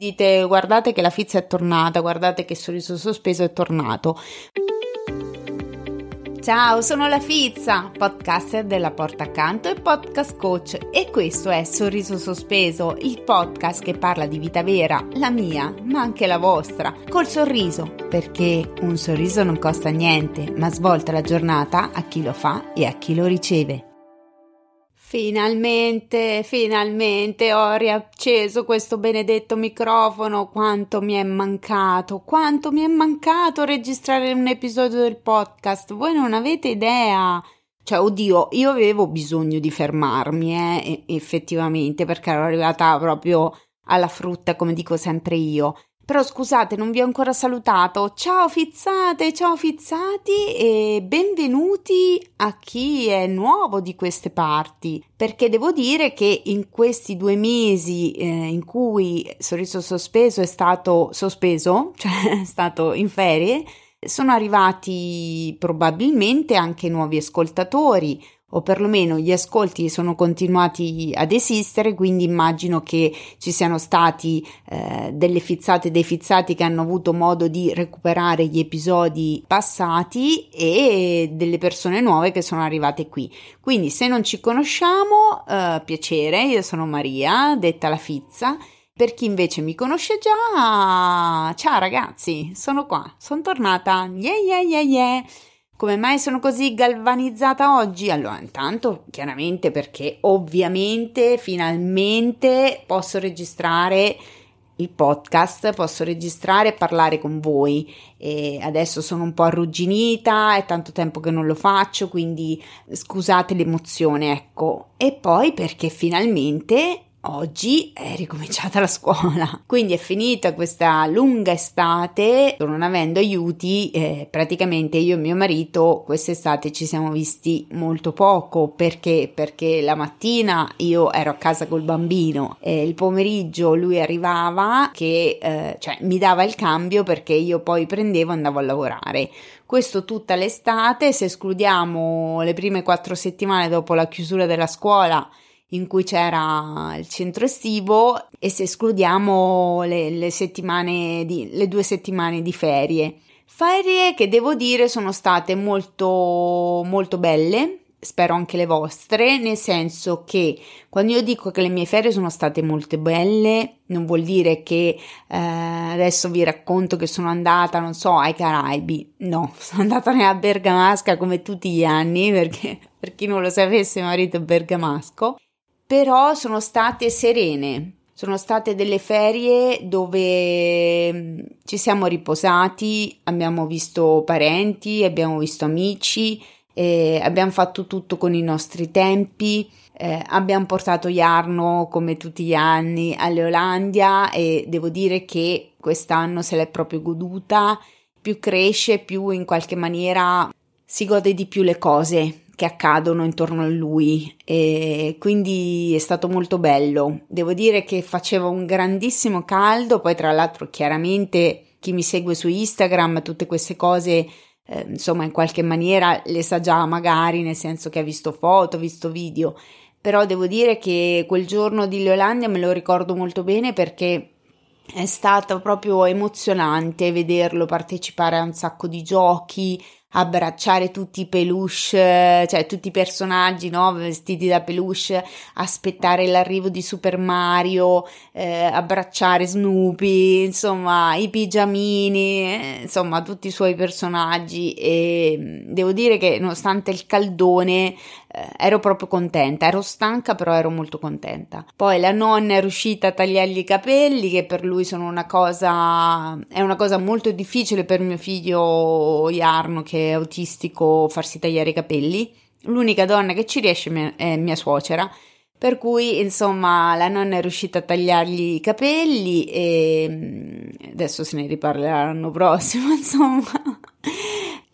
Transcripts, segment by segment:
Dite guardate che la fizza è tornata, guardate che il sorriso sospeso è tornato. Ciao, sono la Fizza, podcaster della Porta Accanto e podcast coach e questo è Sorriso Sospeso, il podcast che parla di vita vera, la mia, ma anche la vostra, col sorriso, perché un sorriso non costa niente, ma svolta la giornata a chi lo fa e a chi lo riceve. Finalmente, finalmente ho riacceso questo benedetto microfono. Quanto mi è mancato, quanto mi è mancato registrare un episodio del podcast. Voi non avete idea. Cioè, oddio, io avevo bisogno di fermarmi, eh, effettivamente, perché ero arrivata proprio alla frutta, come dico sempre io. Però scusate, non vi ho ancora salutato. Ciao fizzate, ciao fizzati e benvenuti a chi è nuovo di queste parti. Perché devo dire che in questi due mesi eh, in cui Sorriso Sospeso è stato sospeso, cioè è stato in ferie, sono arrivati probabilmente anche nuovi ascoltatori o perlomeno gli ascolti sono continuati ad esistere, quindi immagino che ci siano stati eh, delle fizzate dei fizzati che hanno avuto modo di recuperare gli episodi passati e delle persone nuove che sono arrivate qui. Quindi se non ci conosciamo, eh, piacere, io sono Maria, detta la Fizza. Per chi invece mi conosce già, ciao ragazzi, sono qua, sono tornata. Yeah, yeah, yeah, yeah. Come mai sono così galvanizzata oggi? Allora, intanto chiaramente perché ovviamente finalmente posso registrare il podcast, posso registrare e parlare con voi. E adesso sono un po' arrugginita, è tanto tempo che non lo faccio, quindi scusate l'emozione, ecco. E poi perché finalmente Oggi è ricominciata la scuola, quindi è finita questa lunga estate, non avendo aiuti, eh, praticamente io e mio marito quest'estate ci siamo visti molto poco perché? Perché la mattina io ero a casa col bambino e il pomeriggio lui arrivava che eh, cioè, mi dava il cambio perché io poi prendevo e andavo a lavorare. Questo tutta l'estate, se escludiamo le prime quattro settimane dopo la chiusura della scuola in cui c'era il centro estivo e se escludiamo le, le, di, le due settimane di ferie. Ferie che devo dire sono state molto molto belle, spero anche le vostre, nel senso che quando io dico che le mie ferie sono state molto belle, non vuol dire che eh, adesso vi racconto che sono andata, non so, ai Caraibi. No, sono andata nella Bergamasca come tutti gli anni, perché per chi non lo sapesse, mio marito è bergamasco però sono state serene. Sono state delle ferie dove mm, ci siamo riposati, abbiamo visto parenti, abbiamo visto amici, eh, abbiamo fatto tutto con i nostri tempi. Eh, abbiamo portato Jarno come tutti gli anni alle Olandia e devo dire che quest'anno se l'è proprio goduta. Più cresce, più in qualche maniera si gode di più le cose che accadono intorno a lui e quindi è stato molto bello. Devo dire che faceva un grandissimo caldo, poi tra l'altro chiaramente chi mi segue su Instagram tutte queste cose eh, insomma in qualche maniera le sa già magari nel senso che ha visto foto, ha visto video, però devo dire che quel giorno di Leolandia me lo ricordo molto bene perché è stato proprio emozionante vederlo partecipare a un sacco di giochi, abbracciare tutti i peluche, cioè tutti i personaggi no? vestiti da peluche, aspettare l'arrivo di Super Mario, eh, abbracciare Snoopy, insomma i pigiamini, eh, insomma tutti i suoi personaggi e mm, devo dire che nonostante il caldone ero proprio contenta, ero stanca però ero molto contenta. Poi la nonna è riuscita a tagliargli i capelli che per lui sono una cosa, è una cosa molto difficile per mio figlio Jarno che è autistico farsi tagliare i capelli. L'unica donna che ci riesce è mia suocera. Per cui, insomma, la nonna è riuscita a tagliargli i capelli e mm, adesso se ne riparlerà l'anno prossimo, insomma.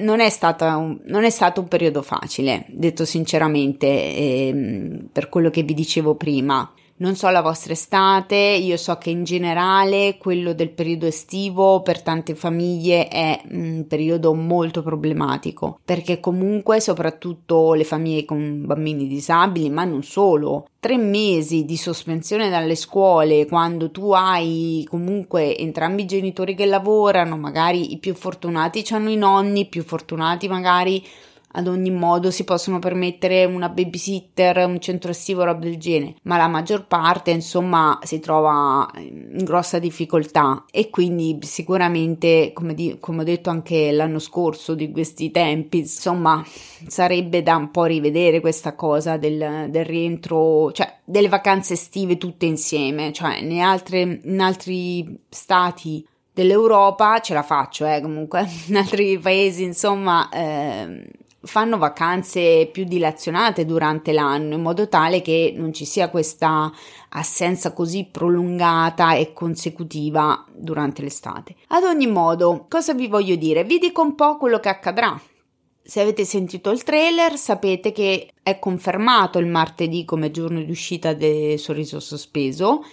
Non è, un, non è, stato un periodo facile, detto sinceramente, eh, per quello che vi dicevo prima. Non so la vostra estate, io so che in generale quello del periodo estivo per tante famiglie è un periodo molto problematico, perché comunque soprattutto le famiglie con bambini disabili, ma non solo, tre mesi di sospensione dalle scuole quando tu hai comunque entrambi i genitori che lavorano, magari i più fortunati hanno i nonni, i più fortunati magari ad ogni modo si possono permettere una babysitter, un centro estivo, roba del genere, ma la maggior parte insomma si trova in grossa difficoltà. E quindi sicuramente come, di, come ho detto anche l'anno scorso di questi tempi insomma sarebbe da un po' rivedere questa cosa del, del rientro, cioè delle vacanze estive tutte insieme, cioè in, altre, in altri stati dell'Europa ce la faccio, eh, comunque. In altri paesi insomma eh, fanno vacanze più dilazionate durante l'anno in modo tale che non ci sia questa assenza così prolungata e consecutiva durante l'estate. Ad ogni modo, cosa vi voglio dire? Vi dico un po' quello che accadrà. Se avete sentito il trailer sapete che è confermato il martedì come giorno di uscita del sorriso sospeso,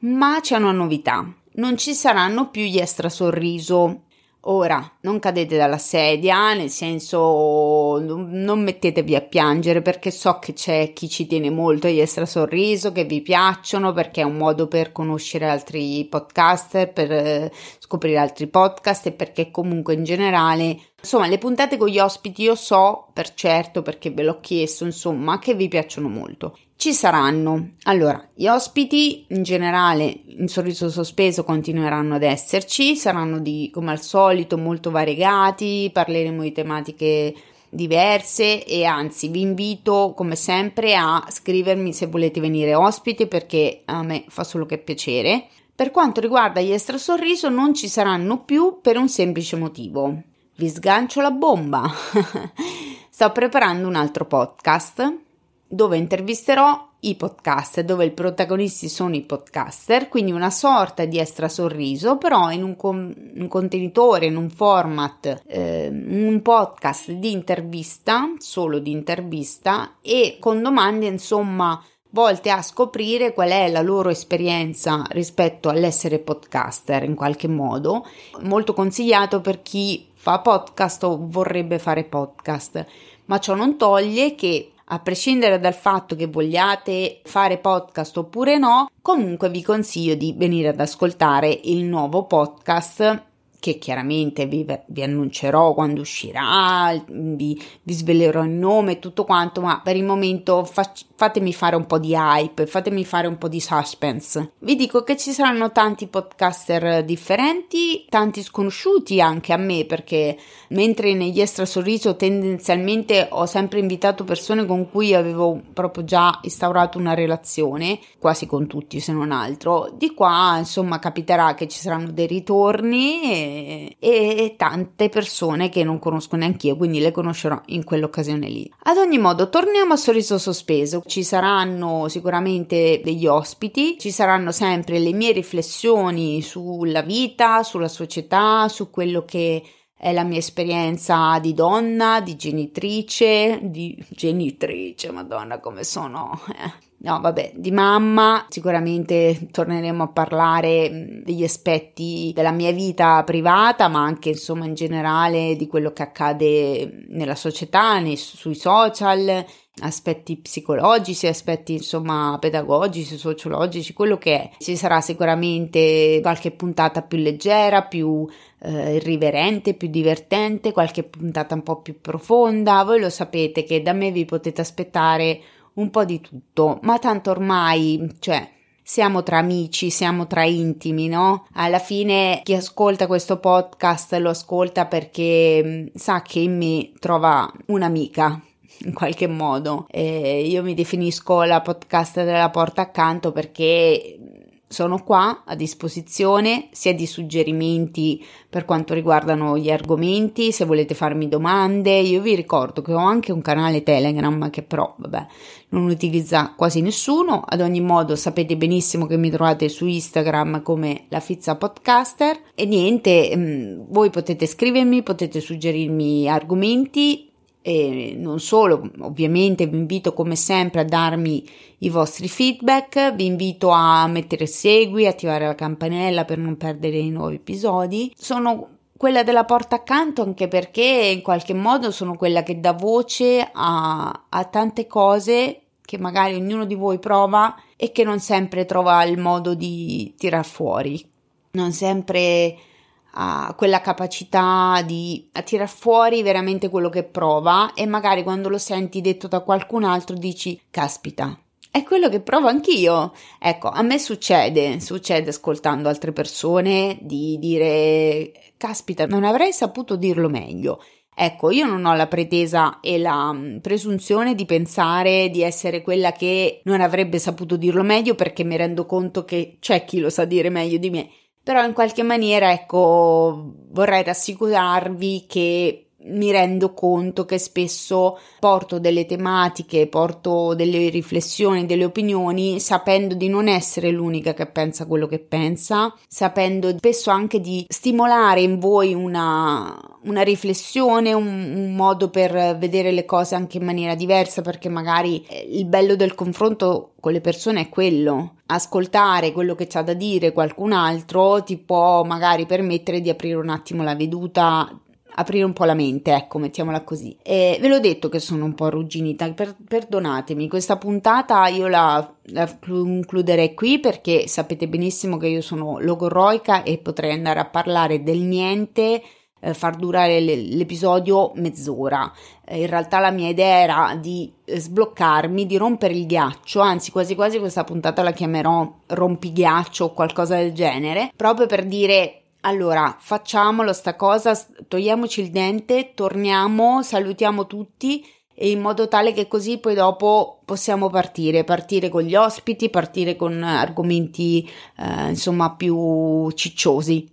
ma c'è una novità. Non ci saranno più gli extra sorriso Ora, non cadete dalla sedia, nel senso non mettetevi a piangere perché so che c'è chi ci tiene molto agli sorriso, che vi piacciono perché è un modo per conoscere altri podcaster, per eh, scoprire altri podcast e perché comunque in generale, insomma, le puntate con gli ospiti io so per certo perché ve l'ho chiesto, insomma, che vi piacciono molto. Ci saranno, allora, gli ospiti in generale in sorriso sospeso continueranno ad esserci, saranno di come al solito molto variegati, parleremo di tematiche diverse e anzi vi invito come sempre a scrivermi se volete venire ospiti perché a me fa solo che piacere. Per quanto riguarda gli extra sorriso non ci saranno più per un semplice motivo. Vi sgancio la bomba. Sto preparando un altro podcast dove intervisterò i podcaster, dove i protagonisti sono i podcaster, quindi una sorta di extra sorriso, però in un, con- un contenitore, in un format, eh, un podcast di intervista, solo di intervista e con domande insomma volte a scoprire qual è la loro esperienza rispetto all'essere podcaster in qualche modo, molto consigliato per chi fa podcast o vorrebbe fare podcast, ma ciò non toglie che a prescindere dal fatto che vogliate fare podcast oppure no, comunque vi consiglio di venire ad ascoltare il nuovo podcast che chiaramente vi, vi, annuncerò quando uscirà, vi, vi, svelerò il nome e tutto quanto, ma per il momento fa, fatemi fare un po' di hype, fatemi fare un po' di suspense. Vi dico che ci saranno tanti podcaster differenti, tanti sconosciuti anche a me, perché mentre negli extra sorriso tendenzialmente ho sempre invitato persone con cui avevo proprio già instaurato una relazione, quasi con tutti se non altro, di qua insomma capiterà che ci saranno dei ritorni. E tante persone che non conosco neanche io, quindi le conoscerò in quell'occasione lì. Ad ogni modo, torniamo a Sorriso Sospeso. Ci saranno sicuramente degli ospiti, ci saranno sempre le mie riflessioni sulla vita, sulla società, su quello che è la mia esperienza di donna, di genitrice, di genitrice, madonna come sono. Eh. No, vabbè, di mamma sicuramente torneremo a parlare degli aspetti della mia vita privata, ma anche insomma in generale di quello che accade nella società, nei, sui social, aspetti psicologici, aspetti insomma pedagogici, sociologici, quello che è. Ci sarà sicuramente qualche puntata più leggera, più eh, irriverente, più divertente, qualche puntata un po' più profonda. Voi lo sapete che da me vi potete aspettare un po' di tutto, ma tanto ormai, cioè, siamo tra amici, siamo tra intimi, no? Alla fine chi ascolta questo podcast lo ascolta perché mm, sa che in me trova un'amica in qualche modo. E io mi definisco la podcast della porta accanto perché sono qua a disposizione sia di suggerimenti per quanto riguardano gli argomenti, se volete farmi domande. Io vi ricordo che ho anche un canale Telegram che però, vabbè, non utilizza quasi nessuno. Ad ogni modo, sapete benissimo che mi trovate su Instagram come la Fizza Podcaster. E niente, mm, voi potete scrivermi, potete suggerirmi argomenti E non solo, ovviamente vi invito come sempre a darmi i vostri feedback, vi invito a mettere segui, attivare la campanella per non perdere i nuovi episodi. Sono quella della porta accanto anche perché in qualche modo sono quella che dà voce a, a tante cose che magari ognuno di voi prova e che non sempre trova il modo di tirar fuori, non sempre ha quella capacità di tirar fuori veramente quello che prova e magari quando lo senti detto da qualcun altro dici caspita è quello che provo anch'io. Ecco, a me succede, succede ascoltando altre persone di dire caspita, non avrei saputo dirlo meglio. Ecco, io non ho la pretesa e la mm, presunzione di pensare di essere quella che non avrebbe saputo dirlo meglio perché mi rendo conto che c'è chi lo sa dire meglio di me. Però in qualche maniera, ecco, vorrei rassicurarvi che mi rendo conto che spesso porto delle tematiche, porto delle riflessioni, delle opinioni, sapendo di non essere l'unica che pensa quello che pensa, sapendo spesso anche di stimolare in voi una, una riflessione, un, un modo per vedere le cose anche in maniera diversa, perché magari eh, il bello del confronto con le persone è quello. Ascoltare quello che c'ha da dire qualcun altro ti può magari permettere di aprire un attimo la veduta aprire un po' la mente, ecco, mettiamola così. E ve l'ho detto che sono un po' arrugginita, per, perdonatemi, questa puntata io la, la concluderei qui perché sapete benissimo che io sono logorroica e potrei andare a parlare del niente eh, far durare l'episodio mezz'ora. Eh, in realtà la mia idea era di sbloccarmi, di rompere il ghiaccio, anzi quasi quasi questa puntata la chiamerò rompighiaccio o qualcosa del genere, proprio per dire allora, facciamolo sta cosa, togliamoci il dente, torniamo, salutiamo tutti e in modo tale che così poi dopo possiamo partire, partire con gli ospiti, partire con argomenti eh, insomma più cicciosi.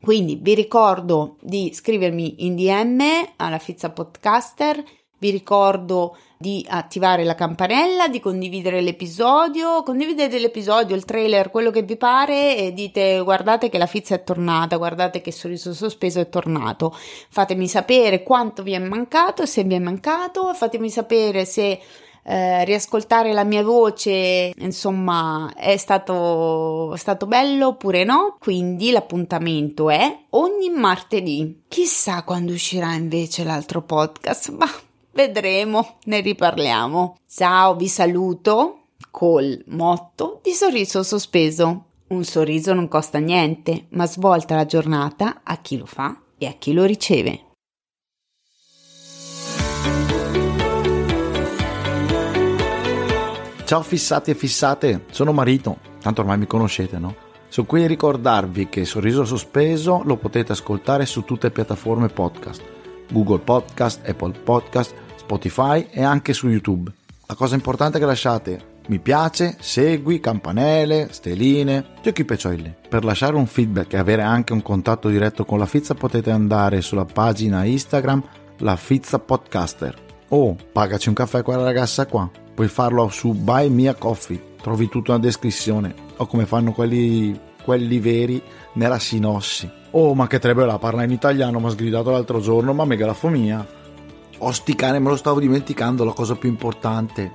Quindi vi ricordo di scrivermi in DM alla Fizza Podcaster vi ricordo di attivare la campanella, di condividere l'episodio, condividete l'episodio, il trailer, quello che vi pare e dite guardate che la fizza è tornata, guardate che sorriso sospeso è tornato. Fatemi sapere quanto vi è mancato, se vi è mancato, fatemi sapere se eh, riascoltare la mia voce, insomma, è stato, stato bello oppure no. Quindi l'appuntamento è ogni martedì. Chissà quando uscirà invece l'altro podcast. Ma Vedremo, ne riparliamo. Ciao, vi saluto col motto di sorriso sospeso. Un sorriso non costa niente, ma svolta la giornata a chi lo fa e a chi lo riceve. Ciao fissati e fissate, sono Marito, tanto ormai mi conoscete, no? Sono qui a ricordarvi che Sorriso Sospeso lo potete ascoltare su tutte le piattaforme podcast, Google Podcast, Apple Podcast, Spotify e anche su YouTube. La cosa importante è che lasciate mi piace, segui, campanelle, steline, giochi peccioli. Per lasciare un feedback e avere anche un contatto diretto con la Fizza potete andare sulla pagina Instagram La Fizza Podcaster o pagaci un caffè a quella ragazza qua. Puoi farlo su Buy Mia Coffee, trovi tutto nella descrizione o come fanno quelli, quelli veri nella sinossi. Oh, ma che trebella, parla in italiano, mi ha sgridato l'altro giorno, ma mega la fomia. Osticare, me lo stavo dimenticando, la cosa più importante.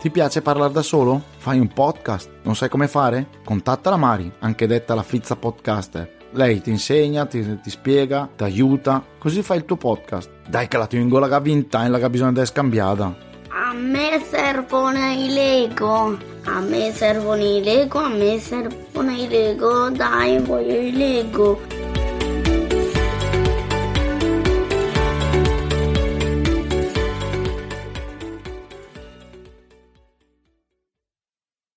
Ti piace parlare da solo? Fai un podcast? Non sai come fare? Contatta la Mari, anche detta la Fizza Podcaster. Lei ti insegna, ti, ti spiega, ti aiuta, così fai il tuo podcast. Dai che la tengo la vinta e la che bisogna di scambiata. A me servono i Lego. A me servono i Lego, a me servono i Lego. Dai, voglio i Lego.